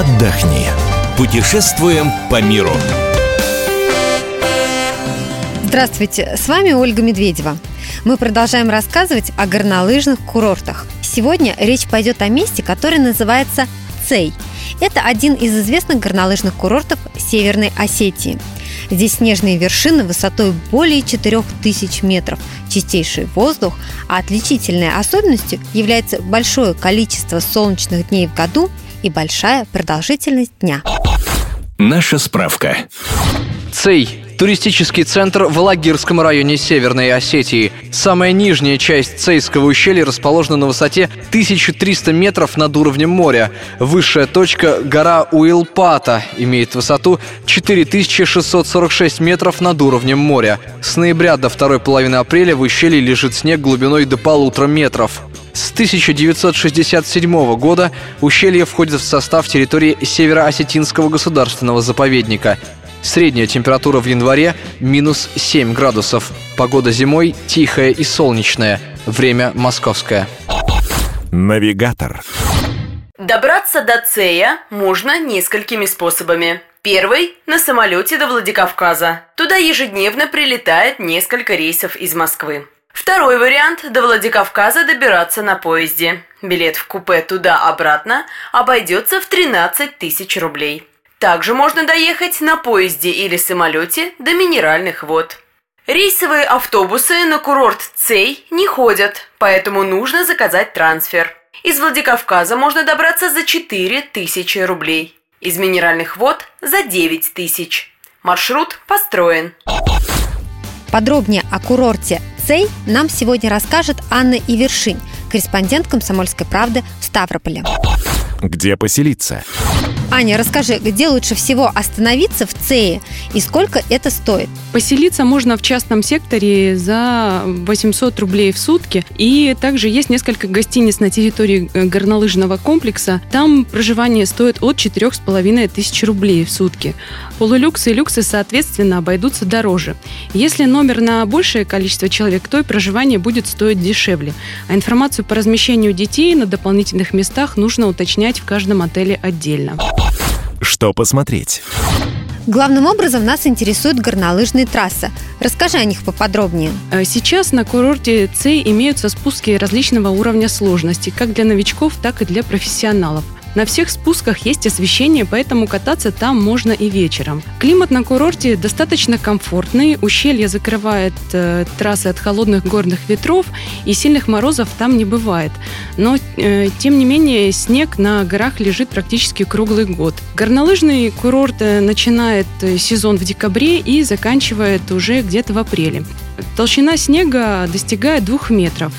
отдохни. Путешествуем по миру. Здравствуйте, с вами Ольга Медведева. Мы продолжаем рассказывать о горнолыжных курортах. Сегодня речь пойдет о месте, которое называется Цей. Это один из известных горнолыжных курортов Северной Осетии. Здесь снежные вершины высотой более 4000 метров, чистейший воздух, а отличительной особенностью является большое количество солнечных дней в году и большая продолжительность дня. Наша справка. Цей Туристический центр в Лагирском районе Северной Осетии. Самая нижняя часть Цейского ущелья расположена на высоте 1300 метров над уровнем моря. Высшая точка – гора Уилпата, имеет высоту 4646 метров над уровнем моря. С ноября до второй половины апреля в ущелье лежит снег глубиной до полутора метров. С 1967 года ущелье входит в состав территории Североосетинского государственного заповедника. Средняя температура в январе – минус 7 градусов. Погода зимой тихая и солнечная. Время московское. Навигатор. Добраться до Цея можно несколькими способами. Первый – на самолете до Владикавказа. Туда ежедневно прилетает несколько рейсов из Москвы. Второй вариант – до Владикавказа добираться на поезде. Билет в купе туда-обратно обойдется в 13 тысяч рублей. Также можно доехать на поезде или самолете до Минеральных вод. Рейсовые автобусы на курорт Цей не ходят, поэтому нужно заказать трансфер. Из Владикавказа можно добраться за 4 тысячи рублей. Из Минеральных вод за 9 тысяч. Маршрут построен. Подробнее о курорте Цей нам сегодня расскажет Анна Ивершинь, корреспондент «Комсомольской правды» в Ставрополе. Где поселиться? Аня, расскажи, где лучше всего остановиться в ЦЕе и сколько это стоит? Поселиться можно в частном секторе за 800 рублей в сутки. И также есть несколько гостиниц на территории э, горнолыжного комплекса. Там проживание стоит от 4,5 тысяч рублей в сутки. Полулюксы и люксы, соответственно, обойдутся дороже. Если номер на большее количество человек, то и проживание будет стоить дешевле. А информацию по размещению детей на дополнительных местах нужно уточнять в каждом отеле отдельно. Что посмотреть? Главным образом нас интересуют горнолыжные трассы. Расскажи о них поподробнее. Э, сейчас на курорте Цей имеются спуски различного уровня сложности, как для новичков, так и для профессионалов. На всех спусках есть освещение, поэтому кататься там можно и вечером. Климат на курорте достаточно комфортный, ущелье закрывает э, трассы от холодных горных ветров, и сильных морозов там не бывает. Но, э, тем не менее, снег на горах лежит практически круглый год. Горнолыжный курорт э, начинает э, сезон в декабре и заканчивает уже где-то в апреле. Толщина снега достигает двух метров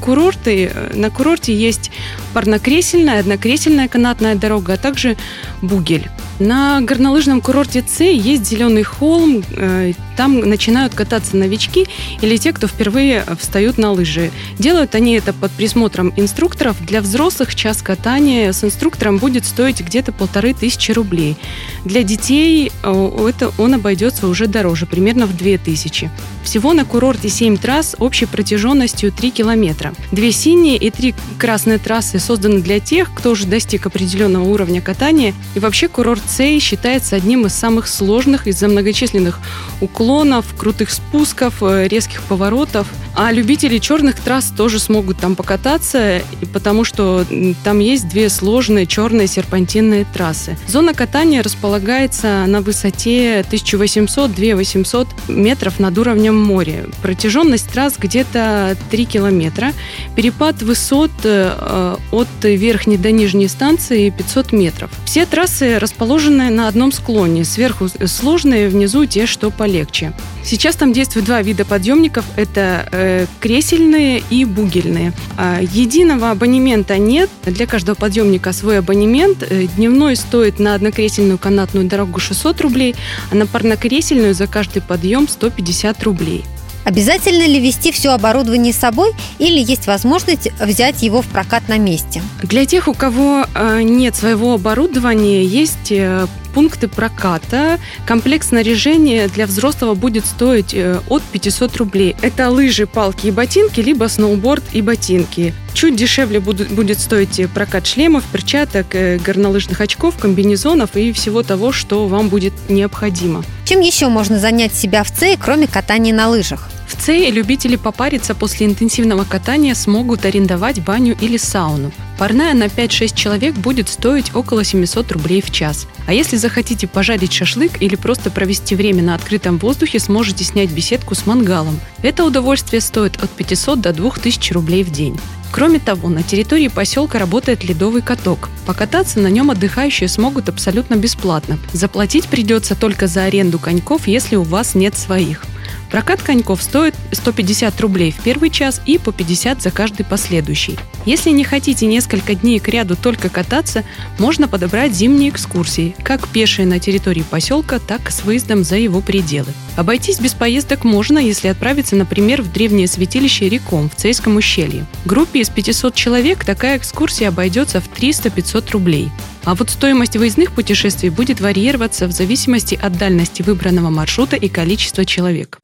курорты. На курорте есть парнокресельная, однокресельная канатная дорога, а также бугель. На горнолыжном курорте С есть зеленый холм. Э, там начинают кататься новички или те, кто впервые встают на лыжи. Делают они это под присмотром инструкторов. Для взрослых час катания с инструктором будет стоить где-то полторы тысячи рублей. Для детей э, это он обойдется уже дороже, примерно в две тысячи. Всего на курорте 7 трасс общей протяженностью 3 километра. Две синие и три красные трассы созданы для тех, кто уже достиг определенного уровня катания. И вообще курорт Цей считается одним из самых сложных из-за многочисленных уклонов, крутых спусков, э, резких поворотов. А любители черных трасс тоже смогут там покататься, потому что там есть две сложные черные серпантинные трассы. Зона катания располагается на высоте 1800-2800 метров над уровнем моря. Протяженность трасс где-то 3 километра. Перепад высот э, от верхней до нижней станции 500 метров. Все трассы расположены на одном склоне. Сверху сложные, внизу те, что полегче. Сейчас там действуют два вида подъемников. Это э, кресельные и бугельные. А единого абонемента нет. Для каждого подъемника свой абонемент. Э, дневной стоит на однокресельную канатную дорогу 600 рублей, а на парнокресельную за каждый подъем 150 рублей. Обязательно ли вести все оборудование с собой или есть возможность взять его в прокат на месте? Для тех, у кого э, нет своего оборудования, есть э, пункты проката. Комплект снаряжения для взрослого будет стоить э, от 500 рублей. Это лыжи, палки и ботинки, либо сноуборд и ботинки. Чуть дешевле будет, будет стоить прокат шлемов, перчаток, горнолыжных очков, комбинезонов и всего того, что вам будет необходимо. Чем еще можно занять себя в ЦЕЙ, кроме катания на лыжах? В ЦЕИ любители попариться после интенсивного катания смогут арендовать баню или сауну. Парная на 5-6 человек будет стоить около 700 рублей в час. А если захотите пожарить шашлык или просто провести время на открытом воздухе, сможете снять беседку с мангалом. Это удовольствие стоит от 500 до 2000 рублей в день. Кроме того, на территории поселка работает ледовый каток. Покататься на нем отдыхающие смогут абсолютно бесплатно. Заплатить придется только за аренду коньков, если у вас нет своих. Прокат коньков стоит 150 рублей в первый час и по 50 за каждый последующий. Если не хотите несколько дней к ряду только кататься, можно подобрать зимние экскурсии, как пешие на территории поселка, так и с выездом за его пределы. Обойтись без поездок можно, если отправиться, например, в древнее святилище Реком в Цейском ущелье. Группе из 500 человек такая экскурсия обойдется в 300-500 рублей. А вот стоимость выездных путешествий будет варьироваться в зависимости от дальности выбранного маршрута и количества человек.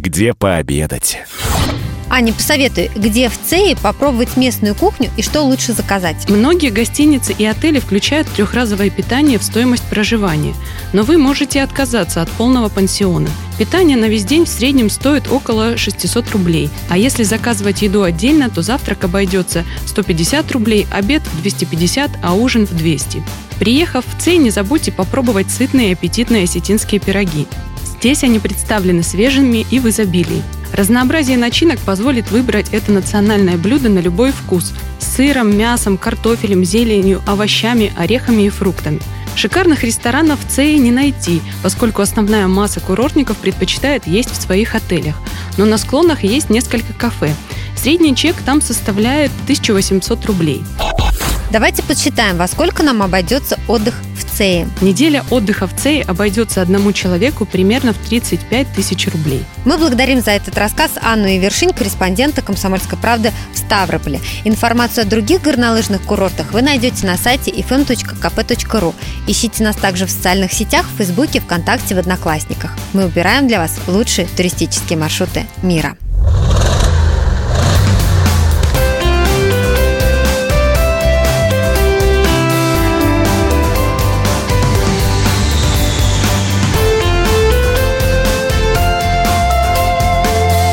Где пообедать? Аня, посоветуй, где в ЦЕИ попробовать местную кухню и что лучше заказать? Многие гостиницы и отели включают трехразовое питание в стоимость проживания, но вы можете отказаться от полного пансиона. Питание на весь день в среднем стоит около 600 рублей, а если заказывать еду отдельно, то завтрак обойдется 150 рублей, обед 250, а ужин в 200. Приехав в ЦЕИ, не забудьте попробовать сытные и аппетитные осетинские пироги. Здесь они представлены свежими и в изобилии. Разнообразие начинок позволит выбрать это национальное блюдо на любой вкус – с сыром, мясом, картофелем, зеленью, овощами, орехами и фруктами. Шикарных ресторанов в ЦЕИ не найти, поскольку основная масса курортников предпочитает есть в своих отелях. Но на склонах есть несколько кафе. Средний чек там составляет 1800 рублей. Давайте подсчитаем, во сколько нам обойдется отдых ЦЕИ. Неделя отдыха в ЦЕИ обойдется одному человеку примерно в 35 тысяч рублей. Мы благодарим за этот рассказ Анну Ивершинь, корреспондента «Комсомольской правды» в Ставрополе. Информацию о других горнолыжных курортах вы найдете на сайте fm.kp.ru. Ищите нас также в социальных сетях, в Фейсбуке, ВКонтакте, в Одноклассниках. Мы убираем для вас лучшие туристические маршруты мира.